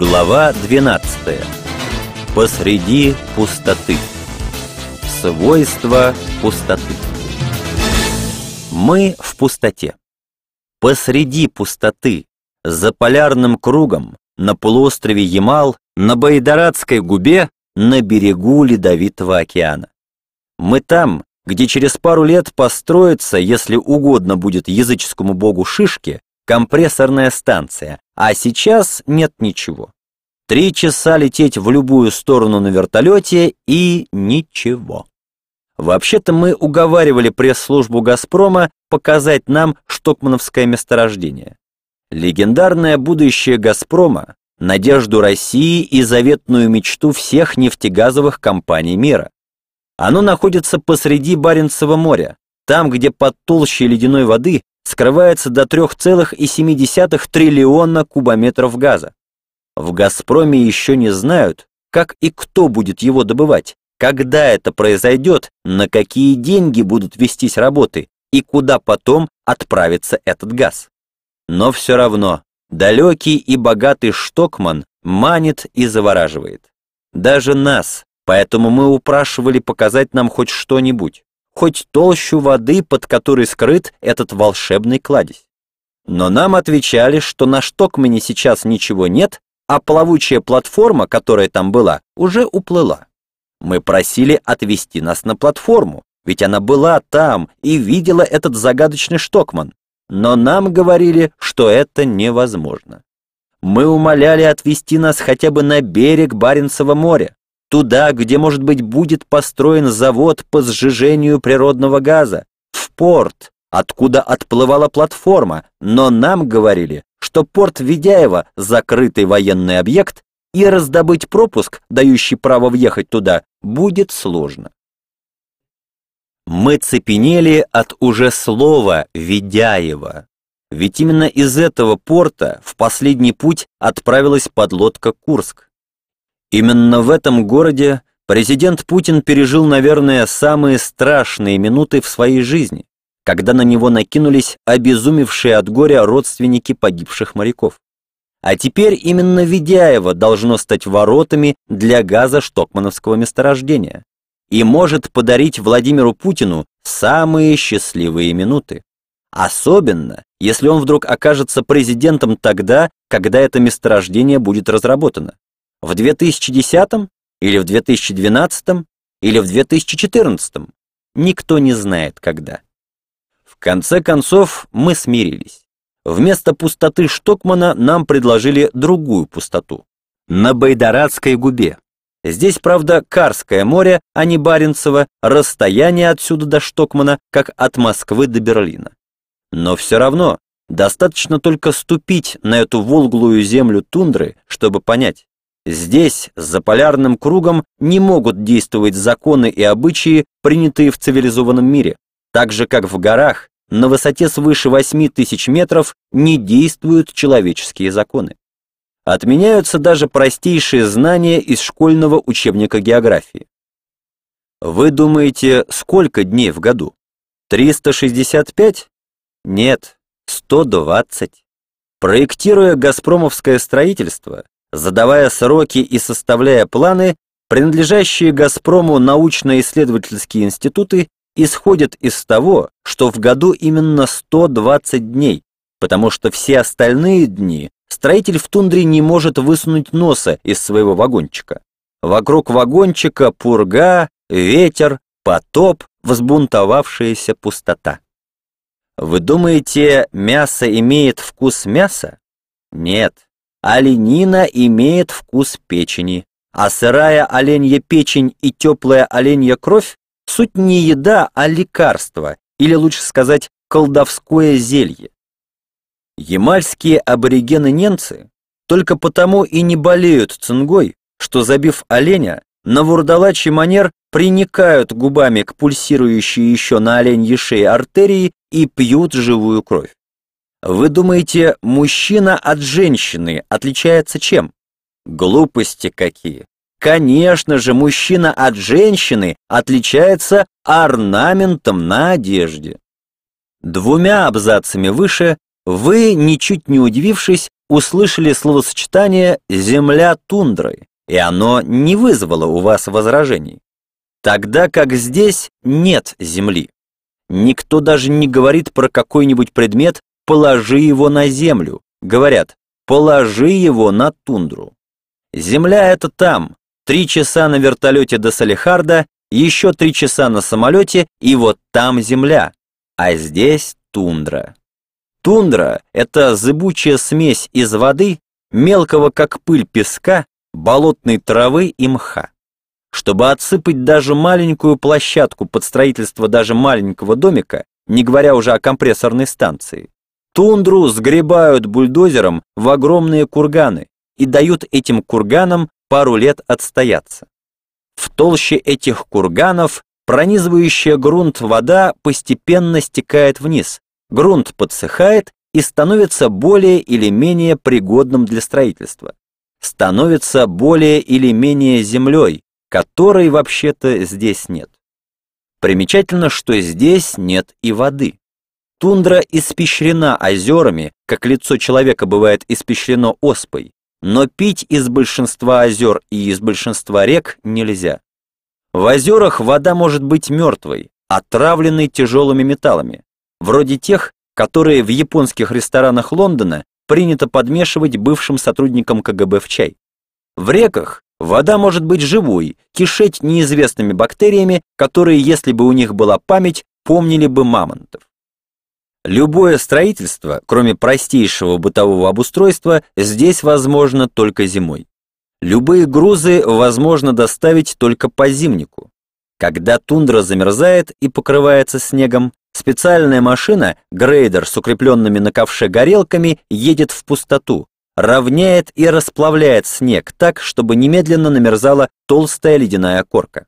Глава 12. Посреди пустоты. Свойства пустоты. Мы в пустоте. Посреди пустоты, за полярным кругом, на полуострове Ямал, на Байдарадской губе, на берегу Ледовитого океана. Мы там, где через пару лет построится, если угодно будет языческому богу Шишке, компрессорная станция, а сейчас нет ничего. Три часа лететь в любую сторону на вертолете и ничего. Вообще-то мы уговаривали пресс-службу «Газпрома» показать нам штокмановское месторождение. Легендарное будущее «Газпрома», надежду России и заветную мечту всех нефтегазовых компаний мира. Оно находится посреди Баренцева моря, там, где под толщей ледяной воды скрывается до 3,7 триллиона кубометров газа. В «Газпроме» еще не знают, как и кто будет его добывать, когда это произойдет, на какие деньги будут вестись работы и куда потом отправится этот газ. Но все равно далекий и богатый Штокман манит и завораживает. Даже нас, поэтому мы упрашивали показать нам хоть что-нибудь хоть толщу воды, под которой скрыт этот волшебный кладезь. Но нам отвечали, что на Штокмане сейчас ничего нет, а плавучая платформа, которая там была, уже уплыла. Мы просили отвезти нас на платформу, ведь она была там и видела этот загадочный Штокман. Но нам говорили, что это невозможно. Мы умоляли отвезти нас хотя бы на берег Баренцева моря, туда, где, может быть, будет построен завод по сжижению природного газа, в порт, откуда отплывала платформа, но нам говорили, что порт Ведяева – закрытый военный объект, и раздобыть пропуск, дающий право въехать туда, будет сложно. Мы цепенели от уже слова «Ведяева», ведь именно из этого порта в последний путь отправилась подлодка «Курск». Именно в этом городе президент Путин пережил, наверное, самые страшные минуты в своей жизни, когда на него накинулись обезумевшие от горя родственники погибших моряков. А теперь именно Ведяева должно стать воротами для газа штокмановского месторождения и может подарить Владимиру Путину самые счастливые минуты. Особенно, если он вдруг окажется президентом тогда, когда это месторождение будет разработано. В 2010 или в 2012 или в 2014? Никто не знает, когда. Конце концов, мы смирились. Вместо пустоты Штокмана нам предложили другую пустоту. На Байдарадской губе. Здесь, правда, Карское море, а не Баренцево, расстояние отсюда до Штокмана, как от Москвы до Берлина. Но все равно, достаточно только ступить на эту волглую землю тундры, чтобы понять. Здесь, за полярным кругом, не могут действовать законы и обычаи, принятые в цивилизованном мире. Так же, как в горах, на высоте свыше 8 тысяч метров не действуют человеческие законы. Отменяются даже простейшие знания из школьного учебника географии. Вы думаете, сколько дней в году? 365? Нет, 120. Проектируя «Газпромовское строительство», задавая сроки и составляя планы, принадлежащие «Газпрому» научно-исследовательские институты исходят из того, что в году именно 120 дней, потому что все остальные дни строитель в тундре не может высунуть носа из своего вагончика. Вокруг вагончика пурга, ветер, потоп, взбунтовавшаяся пустота. Вы думаете, мясо имеет вкус мяса? Нет. Оленина имеет вкус печени, а сырая оленья печень и теплая оленья кровь суть не еда, а лекарство, или лучше сказать, колдовское зелье. Ямальские аборигены-немцы только потому и не болеют цингой, что, забив оленя, на вурдалачий манер приникают губами к пульсирующей еще на оленьей шее артерии и пьют живую кровь. Вы думаете, мужчина от женщины отличается чем? Глупости какие. Конечно же, мужчина от женщины отличается орнаментом на одежде. Двумя абзацами выше вы, ничуть не удивившись, услышали словосочетание «земля тундры», и оно не вызвало у вас возражений. Тогда как здесь нет земли. Никто даже не говорит про какой-нибудь предмет «положи его на землю». Говорят «положи его на тундру». Земля — это там. Три часа на вертолете до Салихарда, еще три часа на самолете, и вот там земля. А здесь тундра. Тундра — это зыбучая смесь из воды, мелкого как пыль песка, болотной травы и мха. Чтобы отсыпать даже маленькую площадку под строительство даже маленького домика, не говоря уже о компрессорной станции, тундру сгребают бульдозером в огромные курганы и дают этим курганам пару лет отстояться. В толще этих курганов пронизывающая грунт вода постепенно стекает вниз, грунт подсыхает и становится более или менее пригодным для строительства. Становится более или менее землей, которой вообще-то здесь нет. Примечательно, что здесь нет и воды. Тундра испещрена озерами, как лицо человека бывает испещрено оспой, но пить из большинства озер и из большинства рек нельзя. В озерах вода может быть мертвой, отравленной тяжелыми металлами, вроде тех, которые в японских ресторанах Лондона принято подмешивать бывшим сотрудникам КГБ в чай. В реках вода может быть живой, кишеть неизвестными бактериями, которые, если бы у них была память, помнили бы мамонтов. Любое строительство, кроме простейшего бытового обустройства, здесь возможно только зимой. Любые грузы возможно доставить только по зимнику. Когда тундра замерзает и покрывается снегом, специальная машина, грейдер с укрепленными на ковше горелками, едет в пустоту, равняет и расплавляет снег так, чтобы немедленно намерзала толстая ледяная корка.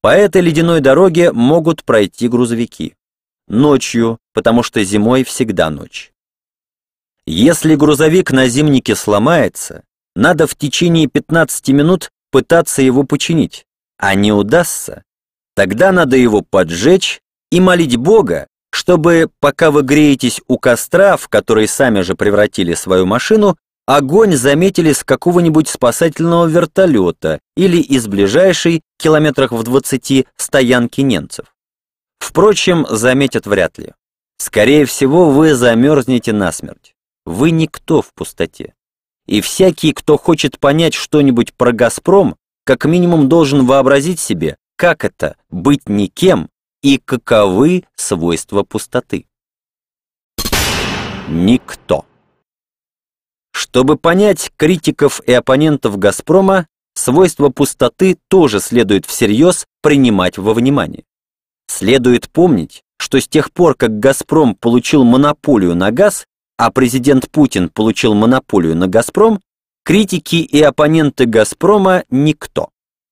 По этой ледяной дороге могут пройти грузовики. Ночью, потому что зимой всегда ночь. Если грузовик на зимнике сломается, надо в течение 15 минут пытаться его починить, а не удастся, тогда надо его поджечь и молить Бога, чтобы, пока вы греетесь у костра, в который сами же превратили свою машину, огонь заметили с какого-нибудь спасательного вертолета или из ближайшей, километрах в 20, стоянки немцев. Впрочем, заметят вряд ли. Скорее всего, вы замерзнете насмерть. Вы никто в пустоте. И всякий, кто хочет понять что-нибудь про «Газпром», как минимум должен вообразить себе, как это — быть никем и каковы свойства пустоты. Никто. Чтобы понять критиков и оппонентов «Газпрома», свойства пустоты тоже следует всерьез принимать во внимание. Следует помнить, что с тех пор, как «Газпром» получил монополию на газ, а президент Путин получил монополию на «Газпром», критики и оппоненты «Газпрома» никто.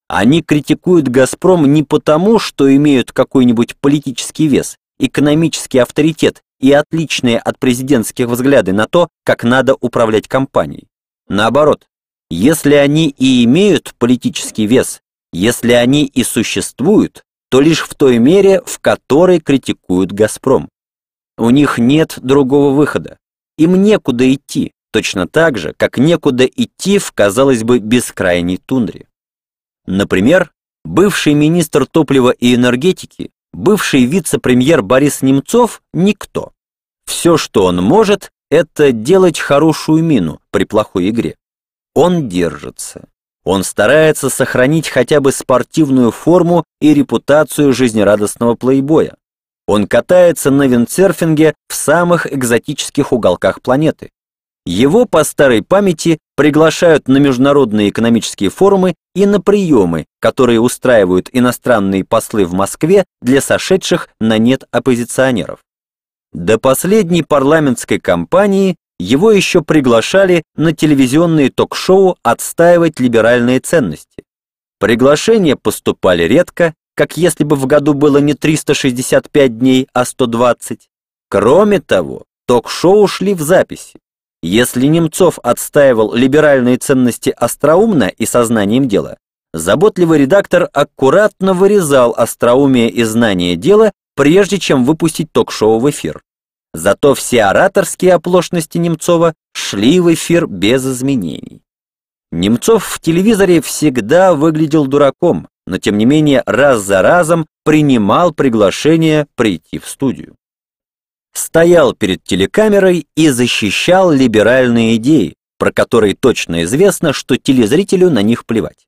Они критикуют «Газпром» не потому, что имеют какой-нибудь политический вес, экономический авторитет и отличные от президентских взгляды на то, как надо управлять компанией. Наоборот, если они и имеют политический вес, если они и существуют, то лишь в той мере, в которой критикуют «Газпром». У них нет другого выхода. Им некуда идти, точно так же, как некуда идти в, казалось бы, бескрайней тундре. Например, бывший министр топлива и энергетики, бывший вице-премьер Борис Немцов – никто. Все, что он может, это делать хорошую мину при плохой игре. Он держится. Он старается сохранить хотя бы спортивную форму и репутацию жизнерадостного плейбоя. Он катается на виндсерфинге в самых экзотических уголках планеты. Его по старой памяти приглашают на международные экономические форумы и на приемы, которые устраивают иностранные послы в Москве для сошедших на нет оппозиционеров. До последней парламентской кампании его еще приглашали на телевизионные ток-шоу отстаивать либеральные ценности. Приглашения поступали редко, как если бы в году было не 365 дней, а 120. Кроме того, ток-шоу шли в записи. Если Немцов отстаивал либеральные ценности остроумно и сознанием дела, заботливый редактор аккуратно вырезал остроумие и знание дела, прежде чем выпустить ток-шоу в эфир. Зато все ораторские оплошности Немцова шли в эфир без изменений. Немцов в телевизоре всегда выглядел дураком, но тем не менее раз за разом принимал приглашение прийти в студию. Стоял перед телекамерой и защищал либеральные идеи, про которые точно известно, что телезрителю на них плевать.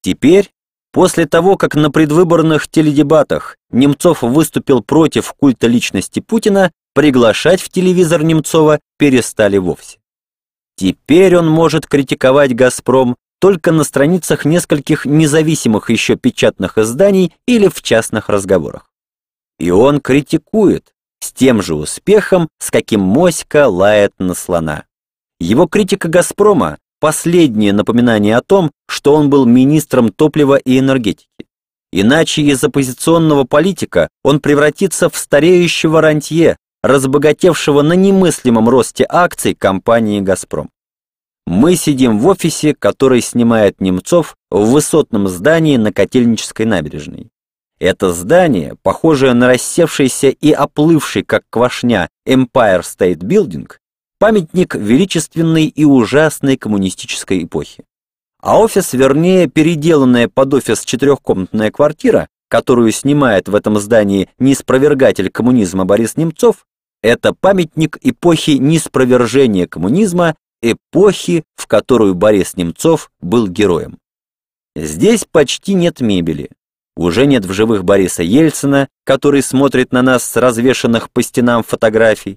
Теперь, после того, как на предвыборных теледебатах Немцов выступил против культа личности Путина, приглашать в телевизор Немцова перестали вовсе. Теперь он может критиковать «Газпром» только на страницах нескольких независимых еще печатных изданий или в частных разговорах. И он критикует с тем же успехом, с каким моська лает на слона. Его критика «Газпрома» — последнее напоминание о том, что он был министром топлива и энергетики. Иначе из оппозиционного политика он превратится в стареющего рантье, разбогатевшего на немыслимом росте акций компании «Газпром». Мы сидим в офисе, который снимает Немцов в высотном здании на Котельнической набережной. Это здание, похожее на рассевшийся и оплывший, как квашня, Empire State Building, памятник величественной и ужасной коммунистической эпохи. А офис, вернее, переделанная под офис четырехкомнатная квартира, которую снимает в этом здании неспровергатель коммунизма Борис Немцов, это памятник эпохи неспровержения коммунизма, эпохи, в которую Борис Немцов был героем. Здесь почти нет мебели. Уже нет в живых Бориса Ельцина, который смотрит на нас с развешанных по стенам фотографий.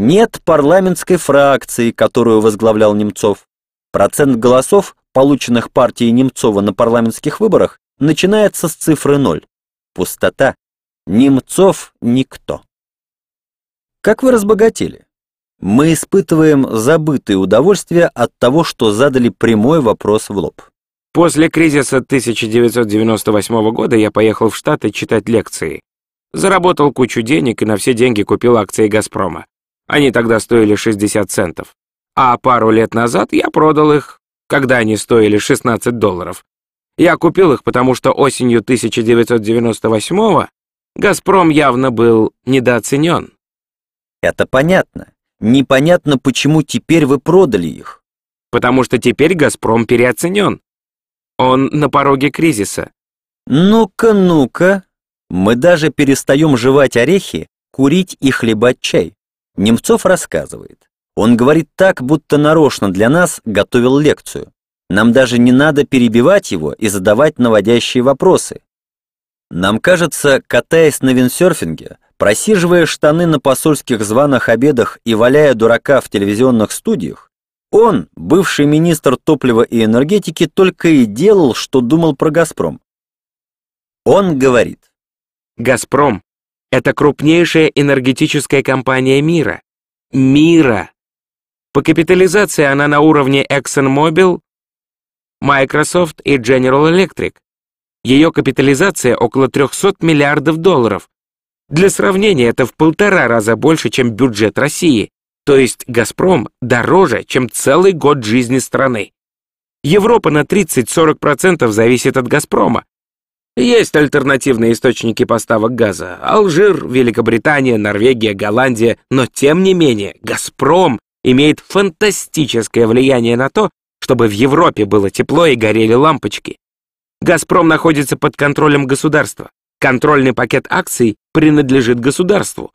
Нет парламентской фракции, которую возглавлял Немцов. Процент голосов, полученных партией Немцова на парламентских выборах, начинается с цифры ноль. Пустота. Немцов никто. Как вы разбогатели? Мы испытываем забытые удовольствие от того, что задали прямой вопрос в лоб. После кризиса 1998 года я поехал в Штаты читать лекции. Заработал кучу денег и на все деньги купил акции «Газпрома». Они тогда стоили 60 центов. А пару лет назад я продал их, когда они стоили 16 долларов. Я купил их, потому что осенью 1998 «Газпром» явно был недооценен. Это понятно. Непонятно, почему теперь вы продали их. Потому что теперь «Газпром» переоценен. Он на пороге кризиса. Ну-ка, ну-ка. Мы даже перестаем жевать орехи, курить и хлебать чай. Немцов рассказывает. Он говорит так, будто нарочно для нас готовил лекцию. Нам даже не надо перебивать его и задавать наводящие вопросы. Нам кажется, катаясь на виндсерфинге, Просиживая штаны на посольских званых обедах и валяя дурака в телевизионных студиях, он, бывший министр топлива и энергетики, только и делал, что думал про «Газпром». Он говорит. «Газпром — это крупнейшая энергетическая компания мира. Мира. По капитализации она на уровне ExxonMobil, Microsoft и General Electric. Ее капитализация около 300 миллиардов долларов, для сравнения, это в полтора раза больше, чем бюджет России, то есть «Газпром» дороже, чем целый год жизни страны. Европа на 30-40% зависит от «Газпрома». Есть альтернативные источники поставок газа – Алжир, Великобритания, Норвегия, Голландия, но тем не менее «Газпром» имеет фантастическое влияние на то, чтобы в Европе было тепло и горели лампочки. «Газпром» находится под контролем государства. Контрольный пакет акций принадлежит государству.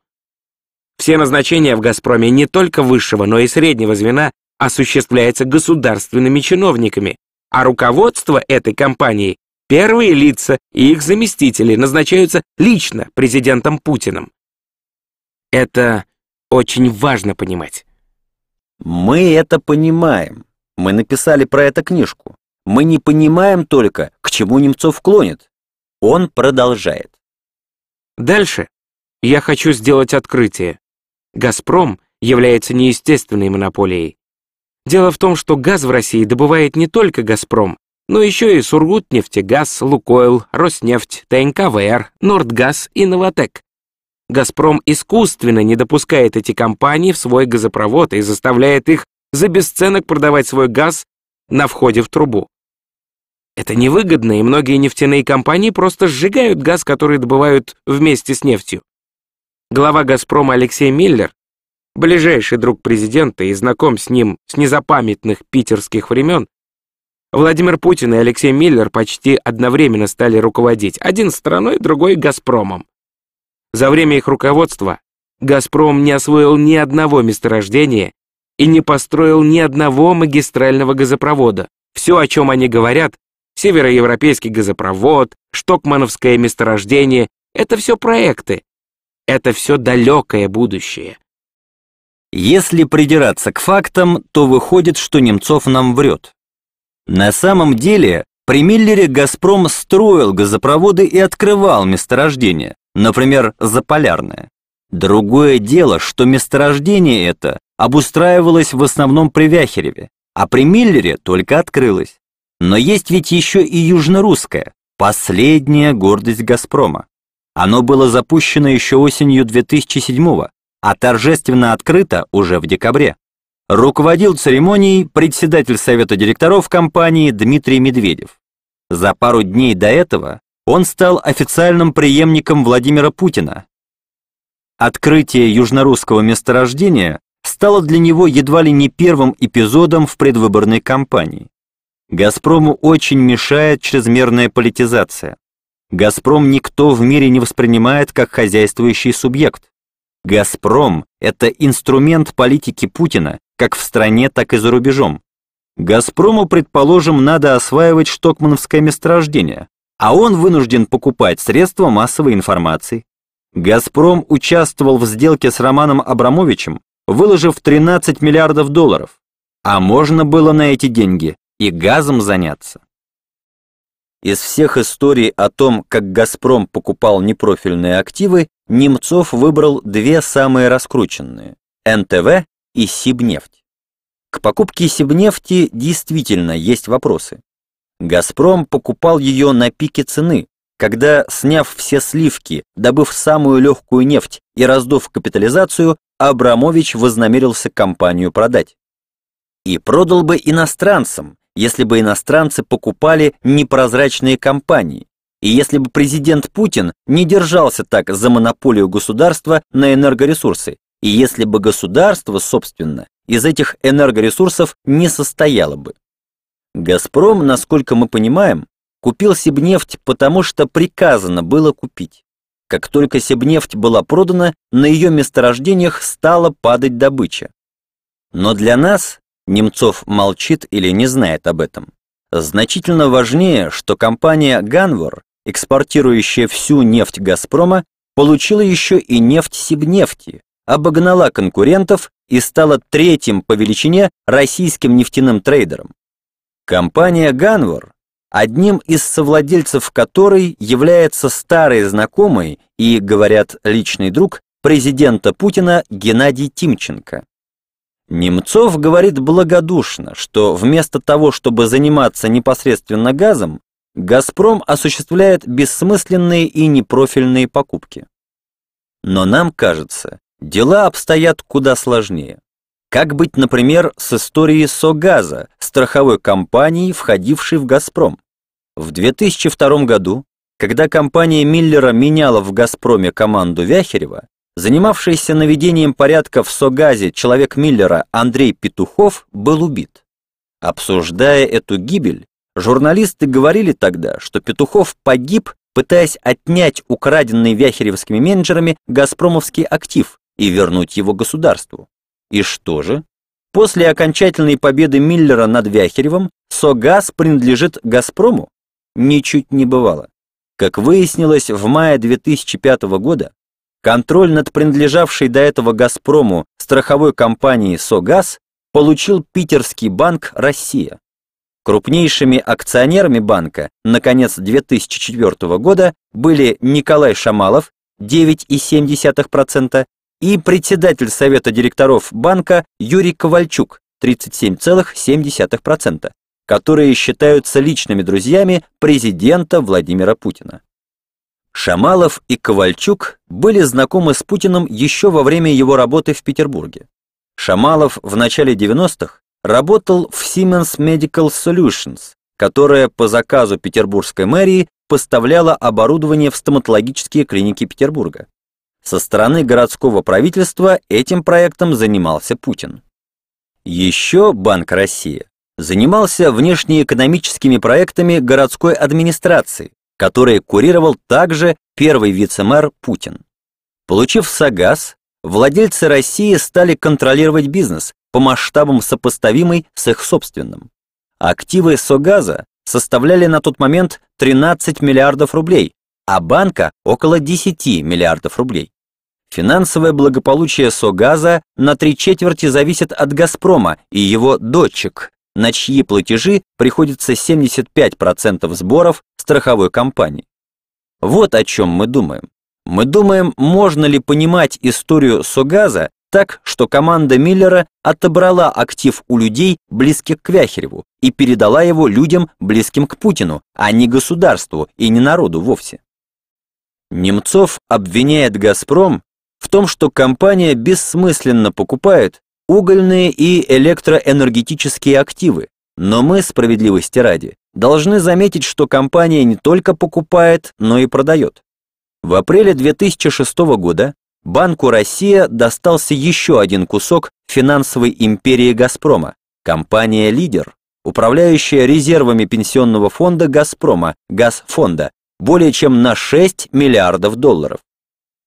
Все назначения в «Газпроме» не только высшего, но и среднего звена осуществляются государственными чиновниками, а руководство этой компании, первые лица и их заместители назначаются лично президентом Путиным. Это очень важно понимать. Мы это понимаем. Мы написали про это книжку. Мы не понимаем только, к чему Немцов клонит. Он продолжает. Дальше я хочу сделать открытие. «Газпром» является неестественной монополией. Дело в том, что газ в России добывает не только «Газпром», но еще и Сургутнефтегаз, Лукойл, Роснефть, ТНКВР, Нордгаз и Новотек. «Газпром» искусственно не допускает эти компании в свой газопровод и заставляет их за бесценок продавать свой газ на входе в трубу. Это невыгодно, и многие нефтяные компании просто сжигают газ, который добывают вместе с нефтью. Глава «Газпрома» Алексей Миллер ближайший друг президента и знаком с ним с незапамятных питерских времен, Владимир Путин и Алексей Миллер почти одновременно стали руководить, один страной, другой «Газпромом». За время их руководства «Газпром» не освоил ни одного месторождения и не построил ни одного магистрального газопровода. Все, о чем они говорят, североевропейский газопровод, штокмановское месторождение, это все проекты. Это все далекое будущее. Если придираться к фактам, то выходит, что Немцов нам врет. На самом деле, при Миллере «Газпром» строил газопроводы и открывал месторождения, например, Заполярное. Другое дело, что месторождение это обустраивалось в основном при Вяхереве, а при Миллере только открылось. Но есть ведь еще и южнорусское, последняя гордость «Газпрома». Оно было запущено еще осенью 2007 а торжественно открыто уже в декабре. Руководил церемонией председатель совета директоров компании Дмитрий Медведев. За пару дней до этого он стал официальным преемником Владимира Путина. Открытие южнорусского месторождения стало для него едва ли не первым эпизодом в предвыборной кампании. «Газпрому» очень мешает чрезмерная политизация. «Газпром» никто в мире не воспринимает как хозяйствующий субъект. «Газпром» — это инструмент политики Путина, как в стране, так и за рубежом. «Газпрому», предположим, надо осваивать штокмановское месторождение, а он вынужден покупать средства массовой информации. «Газпром» участвовал в сделке с Романом Абрамовичем, выложив 13 миллиардов долларов. А можно было на эти деньги и газом заняться. Из всех историй о том, как «Газпром» покупал непрофильные активы, Немцов выбрал две самые раскрученные – НТВ и Сибнефть. К покупке Сибнефти действительно есть вопросы. «Газпром» покупал ее на пике цены, когда, сняв все сливки, добыв самую легкую нефть и раздув капитализацию, Абрамович вознамерился компанию продать. И продал бы иностранцам, если бы иностранцы покупали непрозрачные компании, и если бы президент Путин не держался так за монополию государства на энергоресурсы, и если бы государство, собственно, из этих энергоресурсов не состояло бы. «Газпром», насколько мы понимаем, купил Сибнефть, потому что приказано было купить. Как только Сибнефть была продана, на ее месторождениях стала падать добыча. Но для нас, Немцов молчит или не знает об этом, значительно важнее, что компания «Ганвор», экспортирующая всю нефть «Газпрома», получила еще и нефть Сибнефти, обогнала конкурентов и стала третьим по величине российским нефтяным трейдером. Компания «Ганвор», одним из совладельцев которой является старый знакомый и, говорят, личный друг президента Путина Геннадий Тимченко. Немцов говорит благодушно, что вместо того, чтобы заниматься непосредственно газом, «Газпром» осуществляет бессмысленные и непрофильные покупки. Но нам кажется, дела обстоят куда сложнее. Как быть, например, с историей Согаза, страховой компанией, входившей в «Газпром»? В 2002 году, когда компания Миллера меняла в «Газпроме» команду Вяхерева, занимавшийся наведением порядка в Согазе человек Миллера Андрей Петухов был убит. Обсуждая эту гибель, Журналисты говорили тогда, что Петухов погиб, пытаясь отнять украденный Вяхеревскими менеджерами газпромовский актив и вернуть его государству. И что же? После окончательной победы Миллера над Вяхеревым СОГАЗ принадлежит «Газпрому»? Ничуть не бывало. Как выяснилось, в мае 2005 года контроль над принадлежавшей до этого «Газпрому» страховой компанией «СОГАЗ» получил питерский банк «Россия». Крупнейшими акционерами банка на конец 2004 года были Николай Шамалов 9,7% и председатель Совета директоров банка Юрий Ковальчук 37,7%, которые считаются личными друзьями президента Владимира Путина. Шамалов и Ковальчук были знакомы с Путиным еще во время его работы в Петербурге. Шамалов в начале 90-х работал в Siemens Medical Solutions, которая по заказу петербургской мэрии поставляла оборудование в стоматологические клиники Петербурга. Со стороны городского правительства этим проектом занимался Путин. Еще Банк России занимался внешнеэкономическими проектами городской администрации, которые курировал также первый вице-мэр Путин. Получив САГАС, владельцы России стали контролировать бизнес по масштабам сопоставимый с их собственным. Активы Согаза составляли на тот момент 13 миллиардов рублей, а банка около 10 миллиардов рублей. Финансовое благополучие Согаза на три четверти зависит от «Газпрома» и его дочек, на чьи платежи приходится 75% сборов страховой компании. Вот о чем мы думаем. Мы думаем, можно ли понимать историю Согаза так, что команда Миллера отобрала актив у людей, близких к Вяхереву, и передала его людям, близким к Путину, а не государству и не народу вовсе. Немцов обвиняет «Газпром» в том, что компания бессмысленно покупает угольные и электроэнергетические активы, но мы, справедливости ради, должны заметить, что компания не только покупает, но и продает. В апреле 2006 года Банку «Россия» достался еще один кусок финансовой империи «Газпрома» – компания «Лидер», управляющая резервами пенсионного фонда «Газпрома» – «Газфонда» более чем на 6 миллиардов долларов.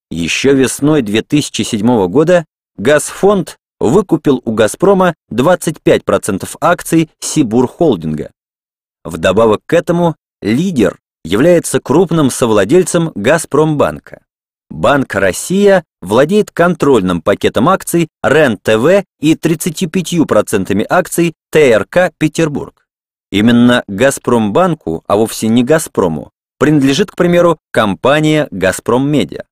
Еще весной 2007 года Газфонд выкупил у «Газпрома» 25% акций Сибур Холдинга. Вдобавок к этому лидер является крупным совладельцем «Газпромбанка». Банк «Россия» владеет контрольным пакетом акций РЕН-ТВ и 35% акций ТРК «Петербург». Именно «Газпромбанку», а вовсе не «Газпрому», принадлежит, к примеру, компания «Газпром Медиа».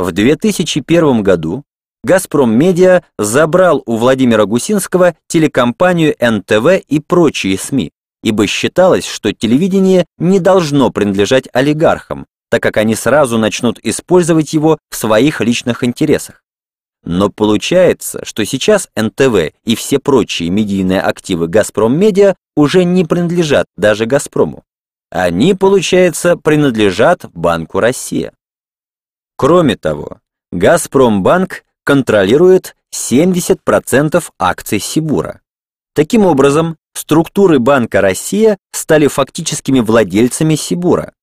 В 2001 году «Газпром Медиа» забрал у Владимира Гусинского телекомпанию НТВ и прочие СМИ, ибо считалось, что телевидение не должно принадлежать олигархам, так как они сразу начнут использовать его в своих личных интересах. Но получается, что сейчас НТВ и все прочие медийные активы «Газпром Медиа» уже не принадлежат даже «Газпрому». Они, получается, принадлежат Банку Россия. Кроме того, «Газпромбанк» контролирует 70% акций Сибура. Таким образом, структуры Банка Россия стали фактическими владельцами Сибура.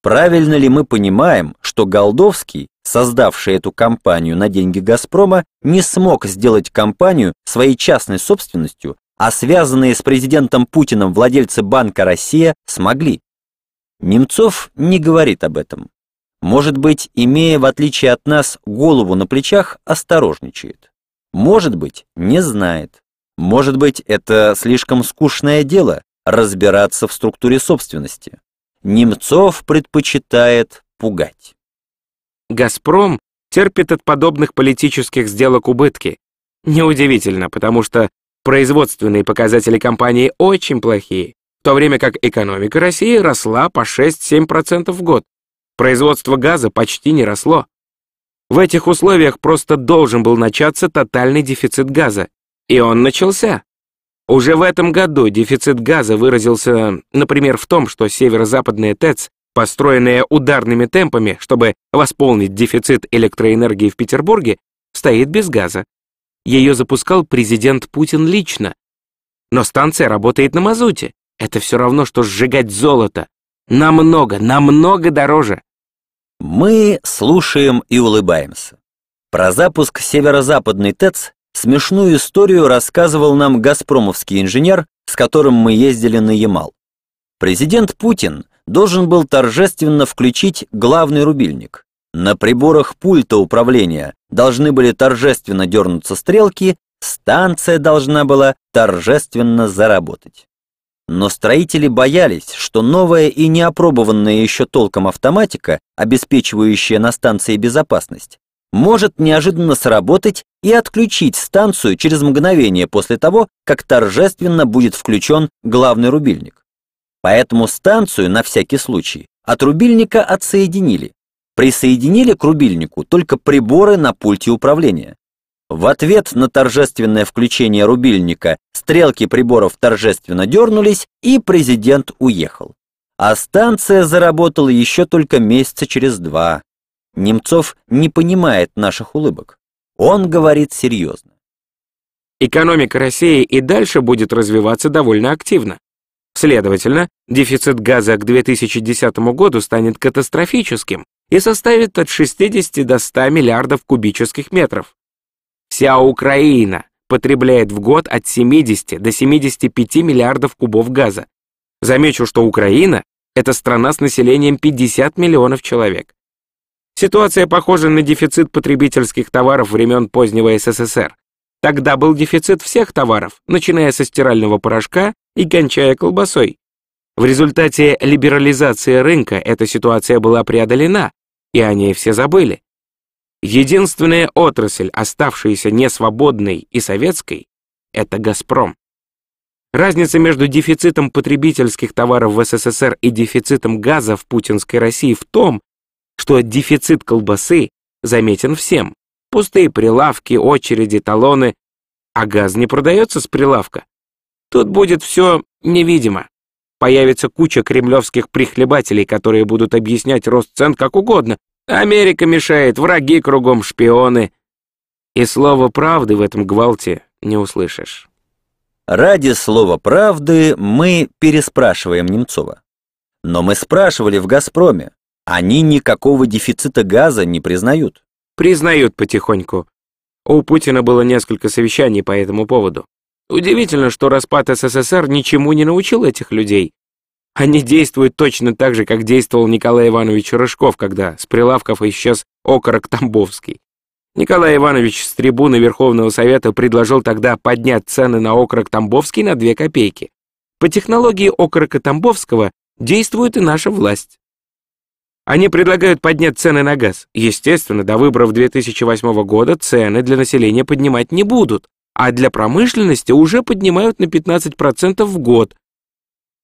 Правильно ли мы понимаем, что Голдовский, создавший эту компанию на деньги «Газпрома», не смог сделать компанию своей частной собственностью, а связанные с президентом Путиным владельцы Банка Россия смогли? Немцов не говорит об этом может быть, имея в отличие от нас голову на плечах, осторожничает. Может быть, не знает. Может быть, это слишком скучное дело разбираться в структуре собственности. Немцов предпочитает пугать. «Газпром» терпит от подобных политических сделок убытки. Неудивительно, потому что производственные показатели компании очень плохие, в то время как экономика России росла по 6-7% в год. Производство газа почти не росло. В этих условиях просто должен был начаться тотальный дефицит газа. И он начался. Уже в этом году дефицит газа выразился, например, в том, что северо-западная ТЭЦ, построенная ударными темпами, чтобы восполнить дефицит электроэнергии в Петербурге, стоит без газа. Ее запускал президент Путин лично. Но станция работает на мазуте. Это все равно, что сжигать золото. Намного, намного дороже. Мы слушаем и улыбаемся. Про запуск северо-западной ТЭЦ смешную историю рассказывал нам газпромовский инженер, с которым мы ездили на Ямал. Президент Путин должен был торжественно включить главный рубильник. На приборах пульта управления должны были торжественно дернуться стрелки, станция должна была торжественно заработать. Но строители боялись, что новая и неопробованная еще толком автоматика, обеспечивающая на станции безопасность, может неожиданно сработать и отключить станцию через мгновение после того, как торжественно будет включен главный рубильник. Поэтому станцию, на всякий случай, от рубильника отсоединили. Присоединили к рубильнику только приборы на пульте управления. В ответ на торжественное включение рубильника стрелки приборов торжественно дернулись, и президент уехал. А станция заработала еще только месяца через два. Немцов не понимает наших улыбок. Он говорит серьезно. Экономика России и дальше будет развиваться довольно активно. Следовательно, дефицит газа к 2010 году станет катастрофическим и составит от 60 до 100 миллиардов кубических метров. Вся Украина потребляет в год от 70 до 75 миллиардов кубов газа. Замечу, что Украина — это страна с населением 50 миллионов человек. Ситуация похожа на дефицит потребительских товаров времен позднего СССР. Тогда был дефицит всех товаров, начиная со стирального порошка и кончая колбасой. В результате либерализации рынка эта ситуация была преодолена, и о ней все забыли. Единственная отрасль, оставшаяся несвободной и советской, это «Газпром». Разница между дефицитом потребительских товаров в СССР и дефицитом газа в путинской России в том, что дефицит колбасы заметен всем. Пустые прилавки, очереди, талоны, а газ не продается с прилавка. Тут будет все невидимо. Появится куча кремлевских прихлебателей, которые будут объяснять рост цен как угодно. Америка мешает, враги кругом, шпионы. И слова правды в этом гвалте не услышишь. Ради слова правды мы переспрашиваем Немцова. Но мы спрашивали в «Газпроме». Они никакого дефицита газа не признают. Признают потихоньку. У Путина было несколько совещаний по этому поводу. Удивительно, что распад СССР ничему не научил этих людей. Они действуют точно так же, как действовал Николай Иванович Рыжков, когда с прилавков исчез окорок Тамбовский. Николай Иванович с трибуны Верховного Совета предложил тогда поднять цены на окорок Тамбовский на 2 копейки. По технологии окорока Тамбовского действует и наша власть. Они предлагают поднять цены на газ. Естественно, до выборов 2008 года цены для населения поднимать не будут, а для промышленности уже поднимают на 15% в год.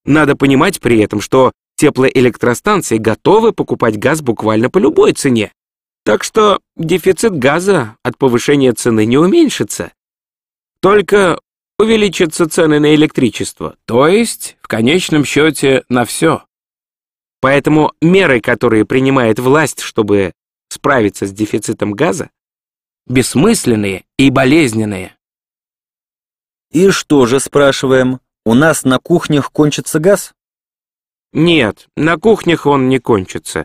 Надо понимать при этом, что теплоэлектростанции готовы покупать газ буквально по любой цене. Так что дефицит газа от повышения цены не уменьшится. Только увеличатся цены на электричество, то есть, в конечном счете, на все. Поэтому меры, которые принимает власть, чтобы справиться с дефицитом газа, бессмысленные и болезненные. И что же, спрашиваем, у нас на кухнях кончится газ? Нет, на кухнях он не кончится.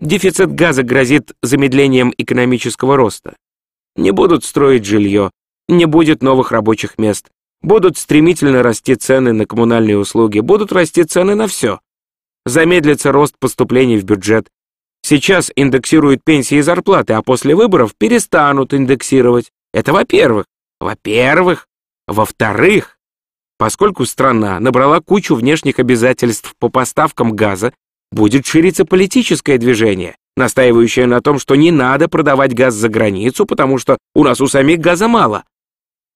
Дефицит газа грозит замедлением экономического роста. Не будут строить жилье, не будет новых рабочих мест, будут стремительно расти цены на коммунальные услуги, будут расти цены на все. Замедлится рост поступлений в бюджет. Сейчас индексируют пенсии и зарплаты, а после выборов перестанут индексировать. Это во-первых. Во-первых. Во-вторых, поскольку страна набрала кучу внешних обязательств по поставкам газа, будет шириться политическое движение, настаивающее на том, что не надо продавать газ за границу, потому что у нас у самих газа мало.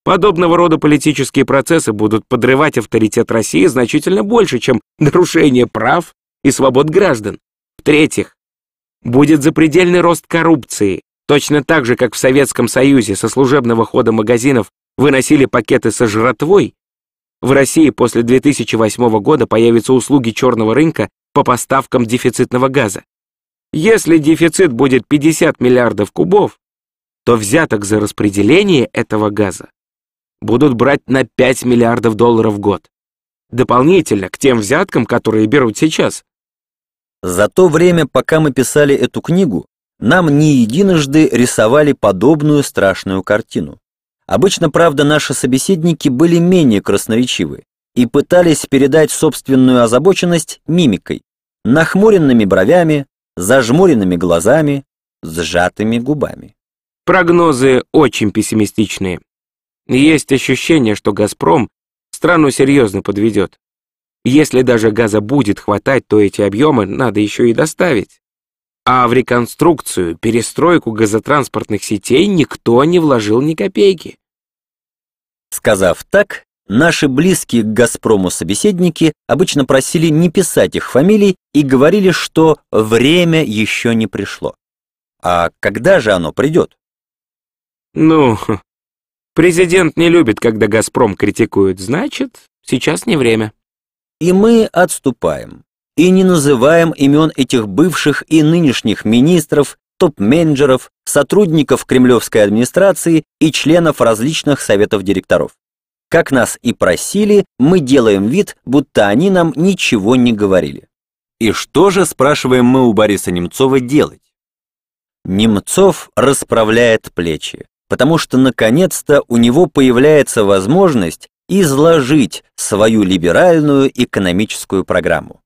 Подобного рода политические процессы будут подрывать авторитет России значительно больше, чем нарушение прав и свобод граждан. В-третьих, будет запредельный рост коррупции, точно так же, как в Советском Союзе со служебного хода магазинов выносили пакеты со жратвой, в России после 2008 года появятся услуги черного рынка по поставкам дефицитного газа. Если дефицит будет 50 миллиардов кубов, то взяток за распределение этого газа будут брать на 5 миллиардов долларов в год. Дополнительно к тем взяткам, которые берут сейчас. За то время, пока мы писали эту книгу, нам не единожды рисовали подобную страшную картину. Обычно, правда, наши собеседники были менее красноречивы и пытались передать собственную озабоченность мимикой, нахмуренными бровями, зажмуренными глазами, сжатыми губами. Прогнозы очень пессимистичные. Есть ощущение, что «Газпром» страну серьезно подведет. Если даже газа будет хватать, то эти объемы надо еще и доставить. А в реконструкцию, перестройку газотранспортных сетей никто не вложил ни копейки. Сказав так, наши близкие к «Газпрому» собеседники обычно просили не писать их фамилий и говорили, что время еще не пришло. А когда же оно придет? Ну, президент не любит, когда «Газпром» критикуют, значит, сейчас не время. И мы отступаем и не называем имен этих бывших и нынешних министров, топ-менеджеров, сотрудников кремлевской администрации и членов различных советов директоров. Как нас и просили, мы делаем вид, будто они нам ничего не говорили. И что же, спрашиваем мы у Бориса Немцова, делать? Немцов расправляет плечи, потому что наконец-то у него появляется возможность изложить свою либеральную экономическую программу.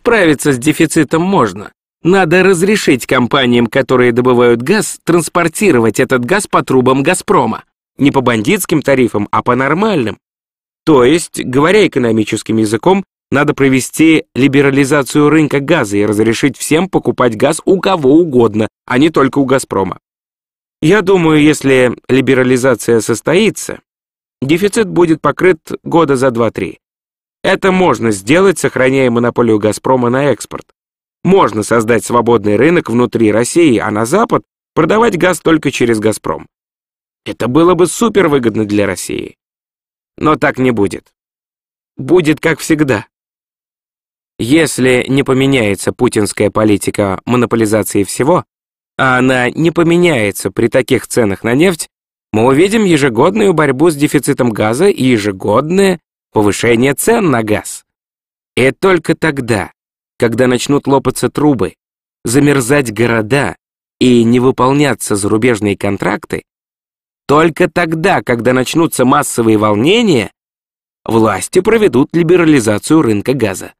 Справиться с дефицитом можно. Надо разрешить компаниям, которые добывают газ, транспортировать этот газ по трубам «Газпрома». Не по бандитским тарифам, а по нормальным. То есть, говоря экономическим языком, надо провести либерализацию рынка газа и разрешить всем покупать газ у кого угодно, а не только у «Газпрома». Я думаю, если либерализация состоится, дефицит будет покрыт года за 2-3. Это можно сделать, сохраняя монополию «Газпрома» на экспорт. Можно создать свободный рынок внутри России, а на Запад продавать газ только через «Газпром». Это было бы супервыгодно для России. Но так не будет. Будет как всегда. Если не поменяется путинская политика монополизации всего, а она не поменяется при таких ценах на нефть, мы увидим ежегодную борьбу с дефицитом газа и ежегодное повышение цен на газ. И только тогда, когда начнут лопаться трубы, замерзать города и не выполняться зарубежные контракты, только тогда, когда начнутся массовые волнения, власти проведут либерализацию рынка газа.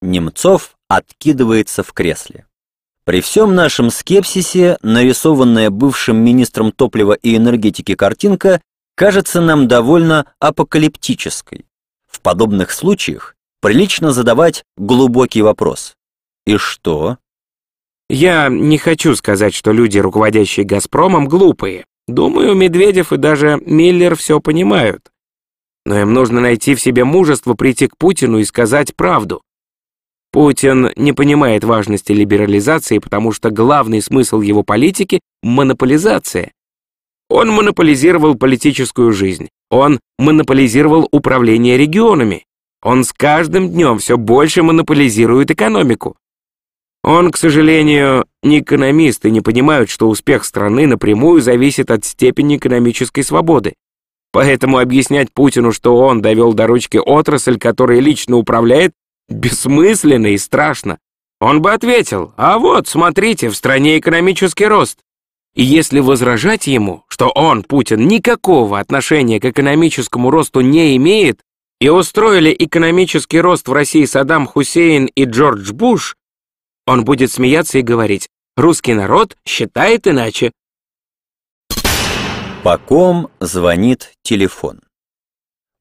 Немцов откидывается в кресле. При всем нашем скепсисе, нарисованная бывшим министром топлива и энергетики картинка кажется нам довольно апокалиптической. В подобных случаях прилично задавать глубокий вопрос. И что? Я не хочу сказать, что люди, руководящие «Газпромом», глупые. Думаю, Медведев и даже Миллер все понимают. Но им нужно найти в себе мужество прийти к Путину и сказать правду. Путин не понимает важности либерализации, потому что главный смысл его политики — монополизация. Он монополизировал политическую жизнь, он монополизировал управление регионами, он с каждым днем все больше монополизирует экономику. Он, к сожалению, не экономист и не понимает, что успех страны напрямую зависит от степени экономической свободы. Поэтому объяснять Путину, что он довел до ручки отрасль, которая лично управляет, бессмысленно и страшно. Он бы ответил, а вот, смотрите, в стране экономический рост. И если возражать ему, что он, Путин, никакого отношения к экономическому росту не имеет, и устроили экономический рост в России Саддам Хусейн и Джордж Буш, он будет смеяться и говорить, русский народ считает иначе. По ком звонит телефон?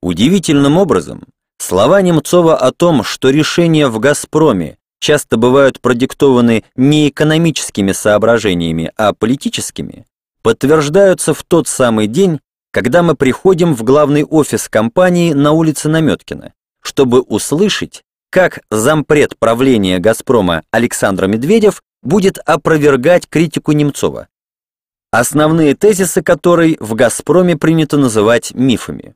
Удивительным образом, слова Немцова о том, что решения в «Газпроме» часто бывают продиктованы не экономическими соображениями, а политическими, подтверждаются в тот самый день, когда мы приходим в главный офис компании на улице Наметкина, чтобы услышать, как зампред правления «Газпрома» Александр Медведев будет опровергать критику Немцова, основные тезисы которой в «Газпроме» принято называть мифами.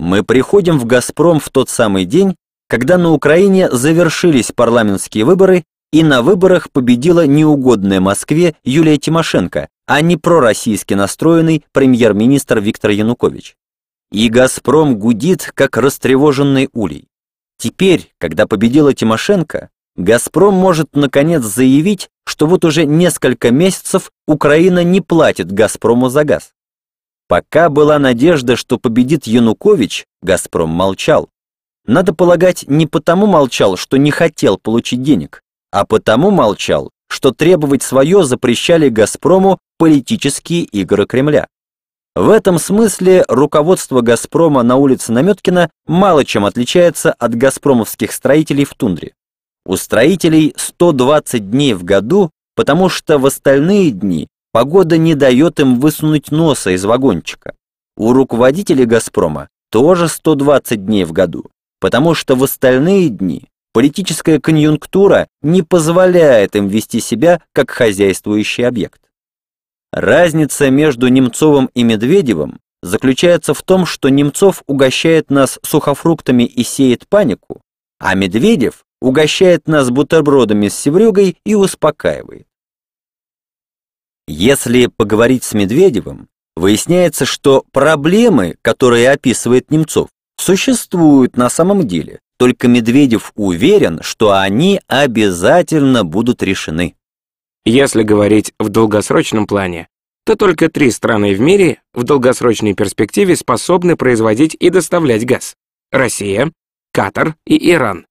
Мы приходим в «Газпром» в тот самый день, когда на Украине завершились парламентские выборы и на выборах победила неугодная Москве Юлия Тимошенко, а не пророссийски настроенный премьер-министр Виктор Янукович. И «Газпром» гудит, как растревоженный улей. Теперь, когда победила Тимошенко, «Газпром» может наконец заявить, что вот уже несколько месяцев Украина не платит «Газпрому» за газ. Пока была надежда, что победит Янукович, «Газпром» молчал. Надо полагать, не потому молчал, что не хотел получить денег, а потому молчал, что требовать свое запрещали «Газпрому» политические игры Кремля. В этом смысле руководство «Газпрома» на улице Наметкина мало чем отличается от газпромовских строителей в тундре. У строителей 120 дней в году, потому что в остальные дни погода не дает им высунуть носа из вагончика. У руководителей «Газпрома» тоже 120 дней в году, потому что в остальные дни политическая конъюнктура не позволяет им вести себя как хозяйствующий объект. Разница между Немцовым и Медведевым заключается в том, что Немцов угощает нас сухофруктами и сеет панику, а Медведев угощает нас бутербродами с севрюгой и успокаивает. Если поговорить с Медведевым, выясняется, что проблемы, которые описывает Немцов, существуют на самом деле, только Медведев уверен, что они обязательно будут решены. Если говорить в долгосрочном плане, то только три страны в мире в долгосрочной перспективе способны производить и доставлять газ. Россия, Катар и Иран.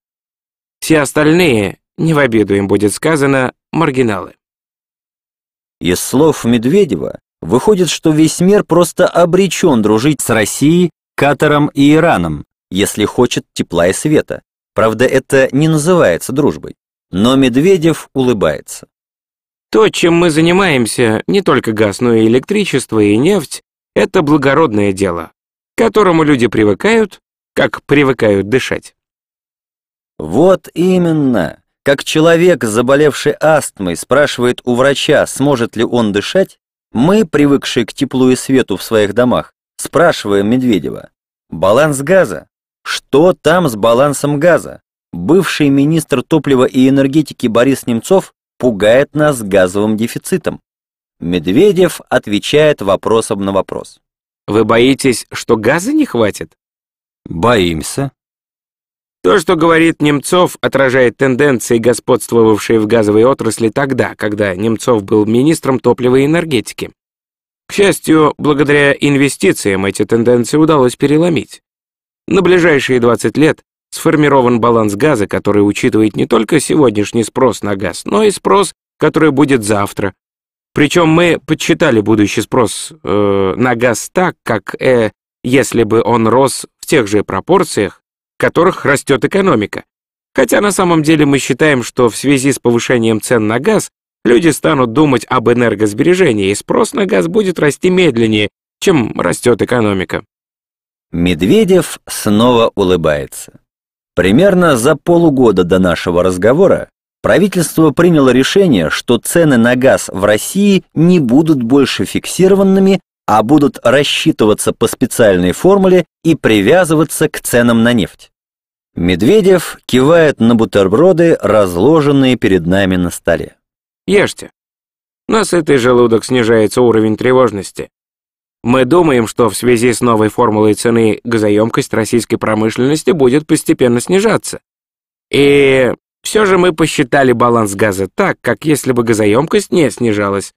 Все остальные, не в обиду им будет сказано, маргиналы. Из слов Медведева выходит, что весь мир просто обречен дружить с Россией, Катаром и Ираном, если хочет тепла и света. Правда, это не называется дружбой. Но Медведев улыбается. То, чем мы занимаемся, не только газ, но и электричество и нефть, это благородное дело, к которому люди привыкают, как привыкают дышать. Вот именно. Как человек, заболевший астмой, спрашивает у врача, сможет ли он дышать, мы, привыкшие к теплу и свету в своих домах, спрашиваем Медведева. Баланс газа? Что там с балансом газа? Бывший министр топлива и энергетики Борис Немцов пугает нас газовым дефицитом. Медведев отвечает вопросом на вопрос. Вы боитесь, что газа не хватит? Боимся. То, что говорит Немцов, отражает тенденции, господствовавшие в газовой отрасли тогда, когда Немцов был министром топлива и энергетики. К счастью, благодаря инвестициям эти тенденции удалось переломить. На ближайшие 20 лет сформирован баланс газа, который учитывает не только сегодняшний спрос на газ, но и спрос, который будет завтра. Причем мы подсчитали будущий спрос э, на газ так, как э, если бы он рос в тех же пропорциях, в которых растет экономика. Хотя на самом деле мы считаем, что в связи с повышением цен на газ люди станут думать об энергосбережении, и спрос на газ будет расти медленнее, чем растет экономика. Медведев снова улыбается. Примерно за полугода до нашего разговора правительство приняло решение, что цены на газ в России не будут больше фиксированными, а будут рассчитываться по специальной формуле и привязываться к ценам на нефть. Медведев кивает на бутерброды, разложенные перед нами на столе. Ешьте. На желудок снижается уровень тревожности. Мы думаем, что в связи с новой формулой цены газоемкость российской промышленности будет постепенно снижаться. И все же мы посчитали баланс газа так, как если бы газоемкость не снижалась.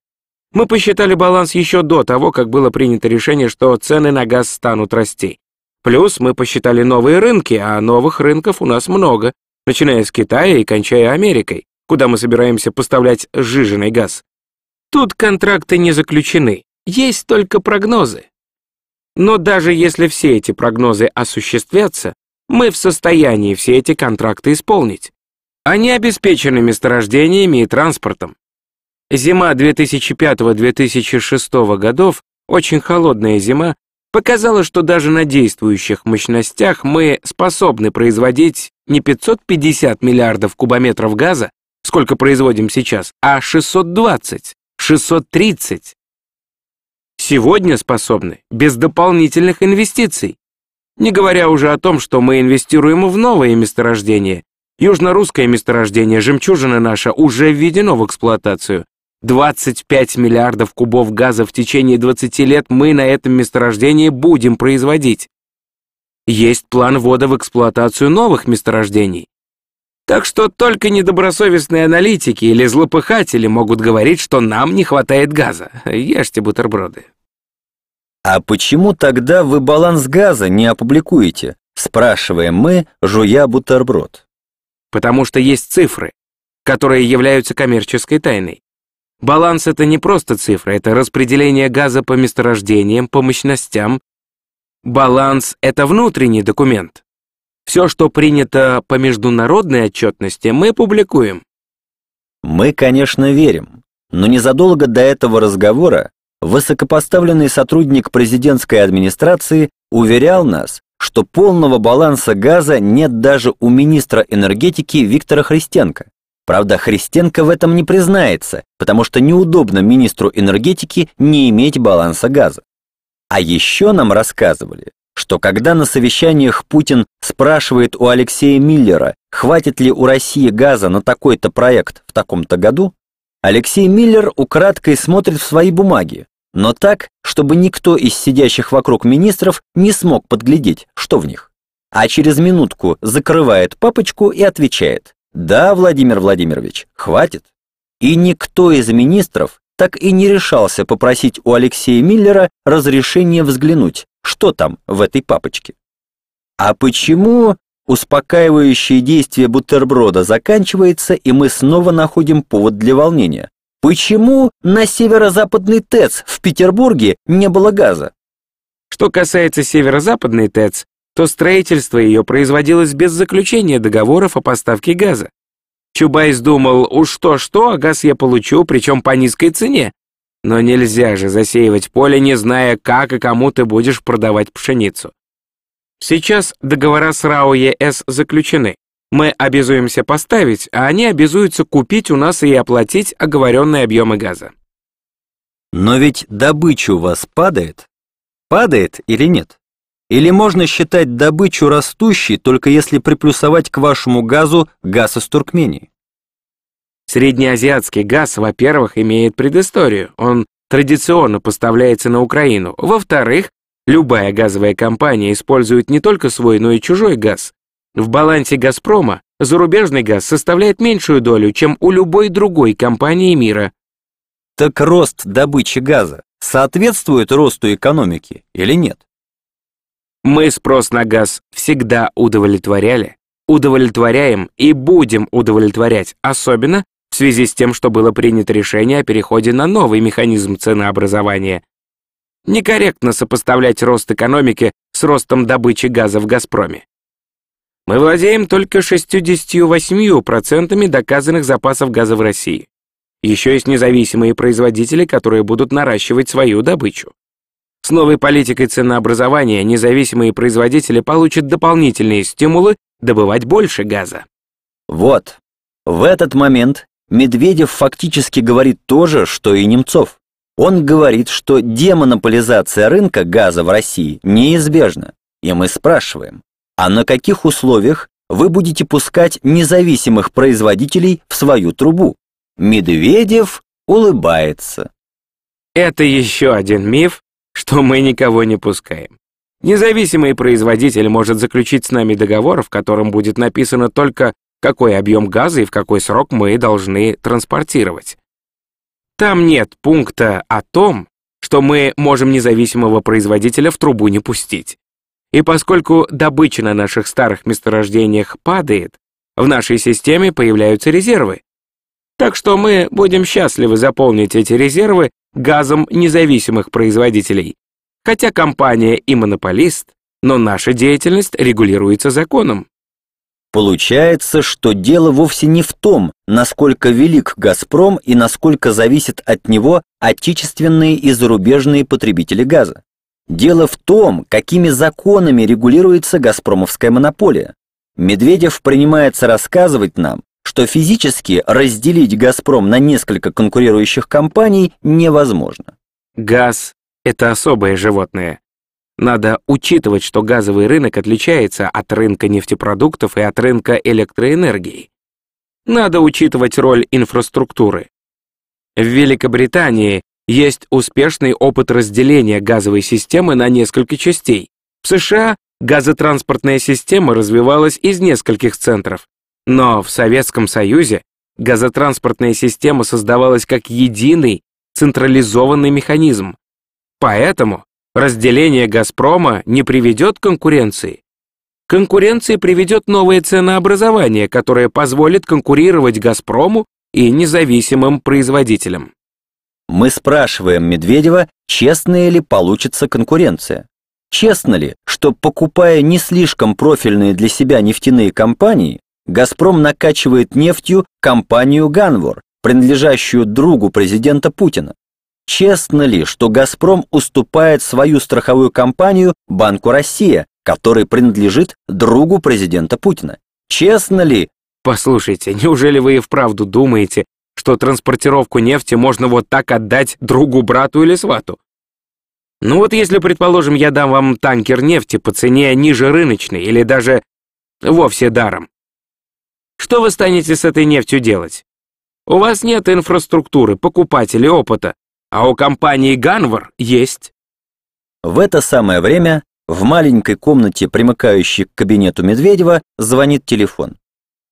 Мы посчитали баланс еще до того, как было принято решение, что цены на газ станут расти. Плюс мы посчитали новые рынки, а новых рынков у нас много, начиная с Китая и кончая Америкой, куда мы собираемся поставлять сжиженный газ. Тут контракты не заключены, есть только прогнозы. Но даже если все эти прогнозы осуществятся, мы в состоянии все эти контракты исполнить. Они обеспечены месторождениями и транспортом. Зима 2005-2006 годов, очень холодная зима, показала, что даже на действующих мощностях мы способны производить не 550 миллиардов кубометров газа, сколько производим сейчас, а 620, 630 сегодня способны без дополнительных инвестиций. Не говоря уже о том, что мы инвестируем в новые месторождения. Южно-русское месторождение «Жемчужина» наша уже введено в эксплуатацию. 25 миллиардов кубов газа в течение 20 лет мы на этом месторождении будем производить. Есть план ввода в эксплуатацию новых месторождений. Так что только недобросовестные аналитики или злопыхатели могут говорить, что нам не хватает газа. Ешьте бутерброды. «А почему тогда вы баланс газа не опубликуете?» спрашиваем мы, жуя бутерброд. Потому что есть цифры, которые являются коммерческой тайной. Баланс — это не просто цифры, это распределение газа по месторождениям, по мощностям. Баланс — это внутренний документ. Все, что принято по международной отчетности, мы публикуем. Мы, конечно, верим, но незадолго до этого разговора высокопоставленный сотрудник президентской администрации уверял нас, что полного баланса газа нет даже у министра энергетики Виктора Христенко. Правда, Христенко в этом не признается, потому что неудобно министру энергетики не иметь баланса газа. А еще нам рассказывали, что когда на совещаниях Путин спрашивает у Алексея Миллера, хватит ли у России газа на такой-то проект в таком-то году, Алексей Миллер украдкой смотрит в свои бумаги, но так, чтобы никто из сидящих вокруг министров не смог подглядеть, что в них. А через минутку закрывает папочку и отвечает «Да, Владимир Владимирович, хватит». И никто из министров так и не решался попросить у Алексея Миллера разрешения взглянуть, что там в этой папочке. А почему успокаивающее действие бутерброда заканчивается, и мы снова находим повод для волнения? Почему на северо-западный ТЭЦ в Петербурге не было газа? Что касается северо-западной ТЭЦ, то строительство ее производилось без заключения договоров о поставке газа. Чубайс думал, уж что-что, а газ я получу, причем по низкой цене. Но нельзя же засеивать поле, не зная, как и кому ты будешь продавать пшеницу. Сейчас договора с РАО ЕС заключены. Мы обязуемся поставить, а они обязуются купить у нас и оплатить оговоренные объемы газа. Но ведь добыча у вас падает? Падает или нет? Или можно считать добычу растущей, только если приплюсовать к вашему газу газ из Туркмении? Среднеазиатский газ, во-первых, имеет предысторию. Он традиционно поставляется на Украину. Во-вторых, любая газовая компания использует не только свой, но и чужой газ. В балансе «Газпрома» зарубежный газ составляет меньшую долю, чем у любой другой компании мира. Так рост добычи газа соответствует росту экономики или нет? Мы спрос на газ всегда удовлетворяли, удовлетворяем и будем удовлетворять, особенно в связи с тем, что было принято решение о переходе на новый механизм ценообразования. Некорректно сопоставлять рост экономики с ростом добычи газа в «Газпроме». Мы владеем только 68% доказанных запасов газа в России. Еще есть независимые производители, которые будут наращивать свою добычу. С новой политикой ценообразования независимые производители получат дополнительные стимулы добывать больше газа. Вот, в этот момент Медведев фактически говорит то же, что и Немцов. Он говорит, что демонополизация рынка газа в России неизбежна. И мы спрашиваем, а на каких условиях вы будете пускать независимых производителей в свою трубу? Медведев улыбается. Это еще один миф, что мы никого не пускаем. Независимый производитель может заключить с нами договор, в котором будет написано только, какой объем газа и в какой срок мы должны транспортировать. Там нет пункта о том, что мы можем независимого производителя в трубу не пустить. И поскольку добыча на наших старых месторождениях падает, в нашей системе появляются резервы. Так что мы будем счастливы заполнить эти резервы газом независимых производителей. Хотя компания и монополист, но наша деятельность регулируется законом. Получается, что дело вовсе не в том, насколько велик «Газпром» и насколько зависят от него отечественные и зарубежные потребители газа. Дело в том, какими законами регулируется «Газпромовская монополия». Медведев принимается рассказывать нам, что физически разделить «Газпром» на несколько конкурирующих компаний невозможно. Газ — это особое животное. Надо учитывать, что газовый рынок отличается от рынка нефтепродуктов и от рынка электроэнергии. Надо учитывать роль инфраструктуры. В Великобритании есть успешный опыт разделения газовой системы на несколько частей. В США газотранспортная система развивалась из нескольких центров. Но в Советском Союзе газотранспортная система создавалась как единый централизованный механизм. Поэтому разделение «Газпрома» не приведет к конкуренции. Конкуренции приведет новое ценообразование, которое позволит конкурировать «Газпрому» и независимым производителям. Мы спрашиваем Медведева, честная ли получится конкуренция. Честно ли, что покупая не слишком профильные для себя нефтяные компании, «Газпром» накачивает нефтью компанию «Ганвор», принадлежащую другу президента Путина. Честно ли, что «Газпром» уступает свою страховую компанию Банку Россия, который принадлежит другу президента Путина? Честно ли? Послушайте, неужели вы и вправду думаете, что транспортировку нефти можно вот так отдать другу, брату или свату? Ну вот если, предположим, я дам вам танкер нефти по цене ниже рыночной или даже вовсе даром, что вы станете с этой нефтью делать? У вас нет инфраструктуры, покупателей, опыта, а у компании Ганвар есть. В это самое время в маленькой комнате, примыкающей к кабинету Медведева, звонит телефон.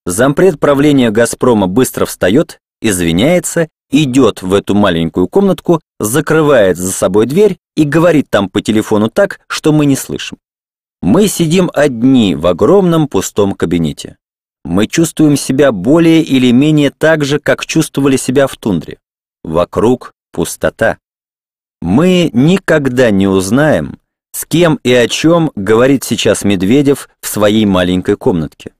Зампред правления «Газпрома» быстро встает, извиняется, идет в эту маленькую комнатку, закрывает за собой дверь и говорит там по телефону так, что мы не слышим. Мы сидим одни в огромном пустом кабинете мы чувствуем себя более или менее так же, как чувствовали себя в тундре. Вокруг пустота. Мы никогда не узнаем, с кем и о чем говорит сейчас Медведев в своей маленькой комнатке.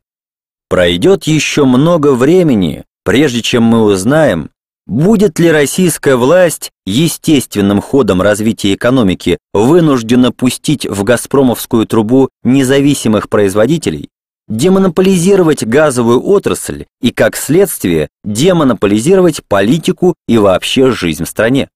Пройдет еще много времени, прежде чем мы узнаем, будет ли российская власть естественным ходом развития экономики вынуждена пустить в «Газпромовскую трубу» независимых производителей, демонополизировать газовую отрасль и, как следствие, демонополизировать политику и вообще жизнь в стране.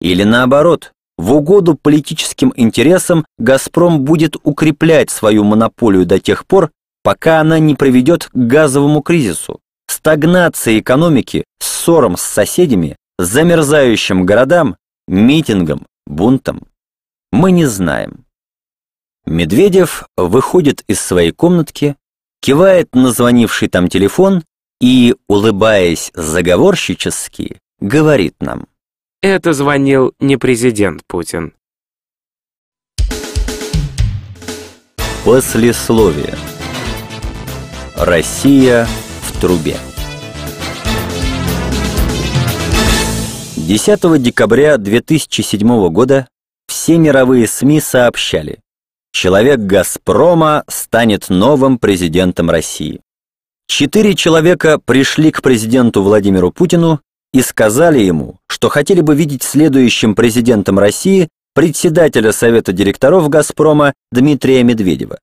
Или наоборот, в угоду политическим интересам «Газпром» будет укреплять свою монополию до тех пор, пока она не приведет к газовому кризису, стагнации экономики, ссорам с соседями, замерзающим городам, митингам, бунтам. Мы не знаем. Медведев выходит из своей комнатки, кивает на звонивший там телефон и, улыбаясь заговорщически, говорит нам. Это звонил не президент Путин. Послесловие. Россия в трубе. 10 декабря 2007 года все мировые СМИ сообщали, Человек «Газпрома» станет новым президентом России. Четыре человека пришли к президенту Владимиру Путину и сказали ему, что хотели бы видеть следующим президентом России председателя Совета директоров «Газпрома» Дмитрия Медведева.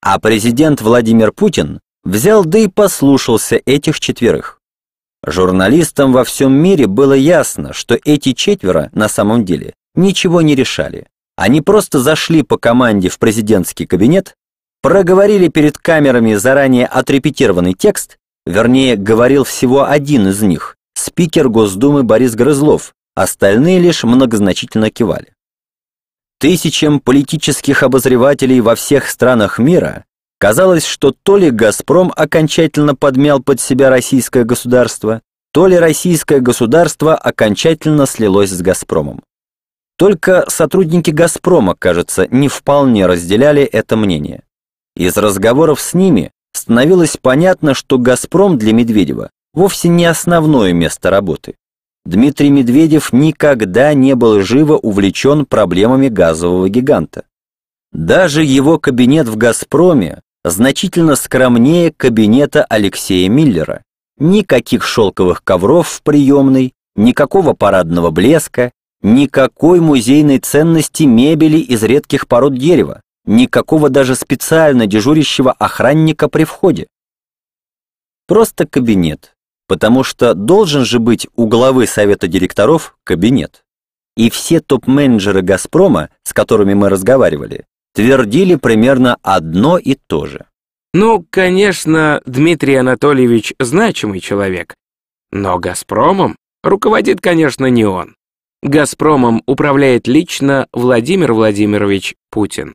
А президент Владимир Путин взял да и послушался этих четверых. Журналистам во всем мире было ясно, что эти четверо на самом деле ничего не решали. Они просто зашли по команде в президентский кабинет, проговорили перед камерами заранее отрепетированный текст, вернее, говорил всего один из них, спикер Госдумы Борис Грызлов, остальные лишь многозначительно кивали. Тысячам политических обозревателей во всех странах мира казалось, что то ли «Газпром» окончательно подмял под себя российское государство, то ли российское государство окончательно слилось с «Газпромом». Только сотрудники «Газпрома», кажется, не вполне разделяли это мнение. Из разговоров с ними становилось понятно, что «Газпром» для Медведева вовсе не основное место работы. Дмитрий Медведев никогда не был живо увлечен проблемами газового гиганта. Даже его кабинет в «Газпроме» значительно скромнее кабинета Алексея Миллера. Никаких шелковых ковров в приемной, никакого парадного блеска, Никакой музейной ценности мебели из редких пород дерева, никакого даже специально дежурящего охранника при входе. Просто кабинет, потому что должен же быть у главы совета директоров кабинет. И все топ-менеджеры «Газпрома», с которыми мы разговаривали, твердили примерно одно и то же. Ну, конечно, Дмитрий Анатольевич значимый человек, но «Газпромом» руководит, конечно, не он. «Газпромом» управляет лично Владимир Владимирович Путин.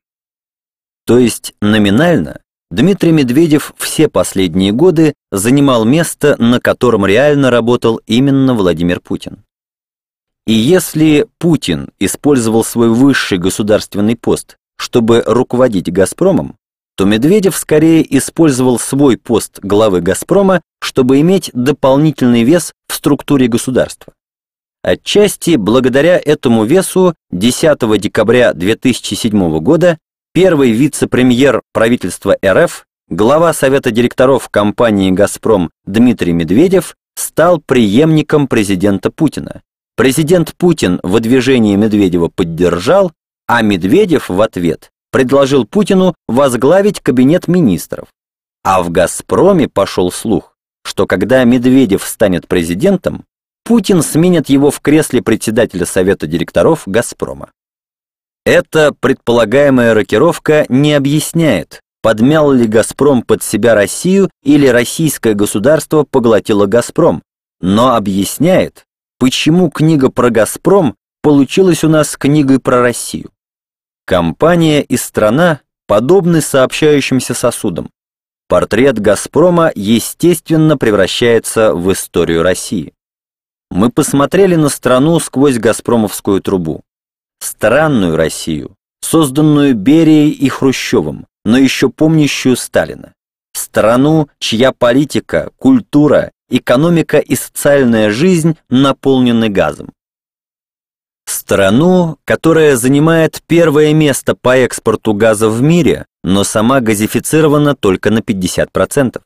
То есть номинально Дмитрий Медведев все последние годы занимал место, на котором реально работал именно Владимир Путин. И если Путин использовал свой высший государственный пост, чтобы руководить «Газпромом», то Медведев скорее использовал свой пост главы «Газпрома», чтобы иметь дополнительный вес в структуре государства. Отчасти благодаря этому весу 10 декабря 2007 года первый вице-премьер правительства РФ, глава Совета директоров компании «Газпром» Дмитрий Медведев стал преемником президента Путина. Президент Путин выдвижение Медведева поддержал, а Медведев в ответ предложил Путину возглавить кабинет министров. А в «Газпроме» пошел слух, что когда Медведев станет президентом, Путин сменит его в кресле председателя Совета директоров «Газпрома». Эта предполагаемая рокировка не объясняет, подмял ли «Газпром» под себя Россию или российское государство поглотило «Газпром», но объясняет, почему книга про «Газпром» получилась у нас книгой про Россию. Компания и страна подобны сообщающимся сосудам. Портрет «Газпрома» естественно превращается в историю России. Мы посмотрели на страну сквозь «Газпромовскую трубу». Странную Россию, созданную Берией и Хрущевым, но еще помнящую Сталина. Страну, чья политика, культура, экономика и социальная жизнь наполнены газом. Страну, которая занимает первое место по экспорту газа в мире, но сама газифицирована только на 50%.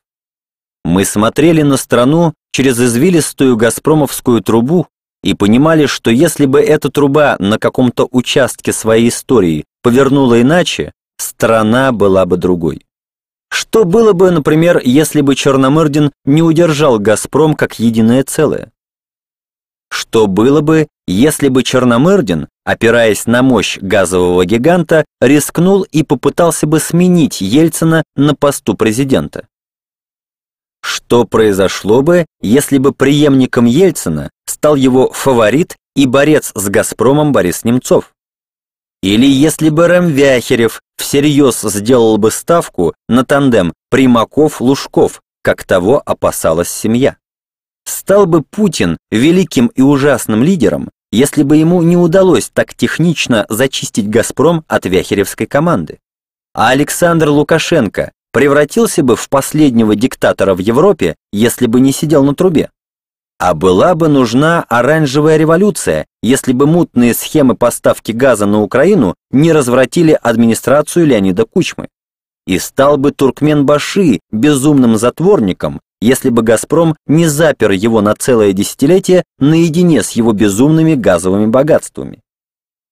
Мы смотрели на страну через извилистую газпромовскую трубу и понимали, что если бы эта труба на каком-то участке своей истории повернула иначе, страна была бы другой. Что было бы, например, если бы Черномырдин не удержал «Газпром» как единое целое? Что было бы, если бы Черномырдин, опираясь на мощь газового гиганта, рискнул и попытался бы сменить Ельцина на посту президента? Что произошло бы, если бы преемником Ельцина стал его фаворит и борец с «Газпромом» Борис Немцов? Или если бы Рэм Вяхерев всерьез сделал бы ставку на тандем Примаков-Лужков, как того опасалась семья. Стал бы Путин великим и ужасным лидером, если бы ему не удалось так технично зачистить «Газпром» от Вяхеревской команды. А Александр Лукашенко превратился бы в последнего диктатора в Европе, если бы не сидел на трубе. А была бы нужна оранжевая революция, если бы мутные схемы поставки газа на Украину не развратили администрацию Леонида Кучмы. И стал бы Туркмен-Баши безумным затворником, если бы «Газпром» не запер его на целое десятилетие наедине с его безумными газовыми богатствами.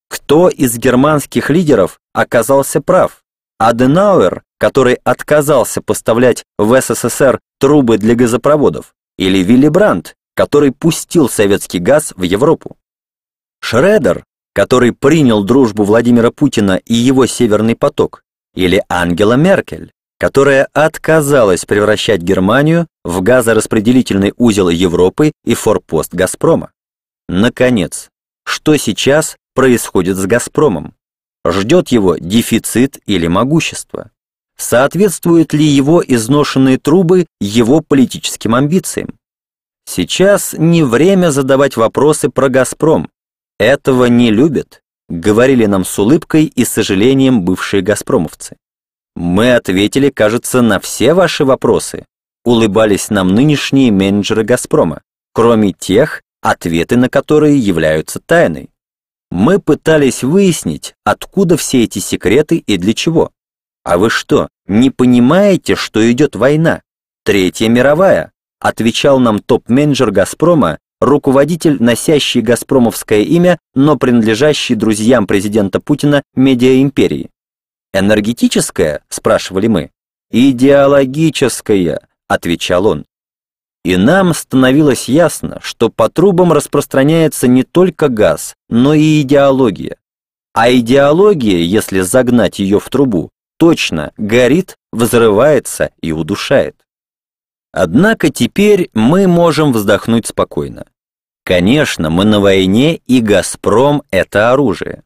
Кто из германских лидеров оказался прав? Аденауэр, который отказался поставлять в СССР трубы для газопроводов, или Вилли Брандт, который пустил советский газ в Европу. Шредер, который принял дружбу Владимира Путина и его «Северный поток», или Ангела Меркель, которая отказалась превращать Германию в газораспределительный узел Европы и форпост «Газпрома». Наконец, что сейчас происходит с «Газпромом»? Ждет его дефицит или могущество? Соответствуют ли его изношенные трубы его политическим амбициям? Сейчас не время задавать вопросы про «Газпром». Этого не любят, говорили нам с улыбкой и сожалением бывшие «Газпромовцы». Мы ответили, кажется, на все ваши вопросы. Улыбались нам нынешние менеджеры «Газпрома», кроме тех, ответы на которые являются тайной. Мы пытались выяснить, откуда все эти секреты и для чего. А вы что, не понимаете, что идет война? Третья мировая, отвечал нам топ-менеджер «Газпрома», руководитель, носящий газпромовское имя, но принадлежащий друзьям президента Путина медиаимперии. «Энергетическое?» – спрашивали мы. «Идеологическое», – отвечал он. И нам становилось ясно, что по трубам распространяется не только газ, но и идеология. А идеология, если загнать ее в трубу, точно горит, взрывается и удушает. Однако теперь мы можем вздохнуть спокойно. Конечно, мы на войне, и «Газпром» — это оружие.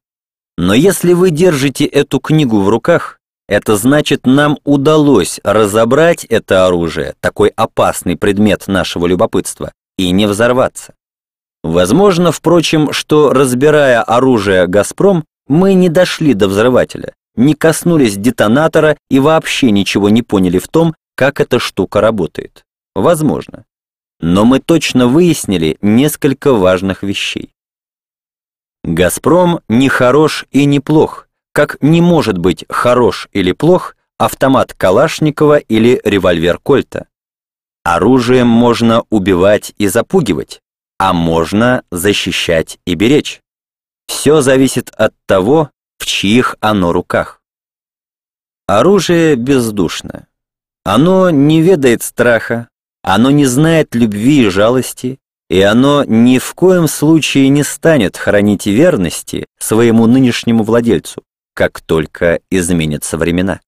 Но если вы держите эту книгу в руках, это значит, нам удалось разобрать это оружие, такой опасный предмет нашего любопытства, и не взорваться. Возможно, впрочем, что, разбирая оружие «Газпром», мы не дошли до взрывателя, не коснулись детонатора и вообще ничего не поняли в том, как эта штука работает. Возможно. Но мы точно выяснили несколько важных вещей. «Газпром» не хорош и не плох, как не может быть хорош или плох автомат Калашникова или револьвер Кольта. Оружием можно убивать и запугивать, а можно защищать и беречь. Все зависит от того, в чьих оно руках. Оружие бездушно. Оно не ведает страха, оно не знает любви и жалости, и оно ни в коем случае не станет хранить верности своему нынешнему владельцу, как только изменятся времена.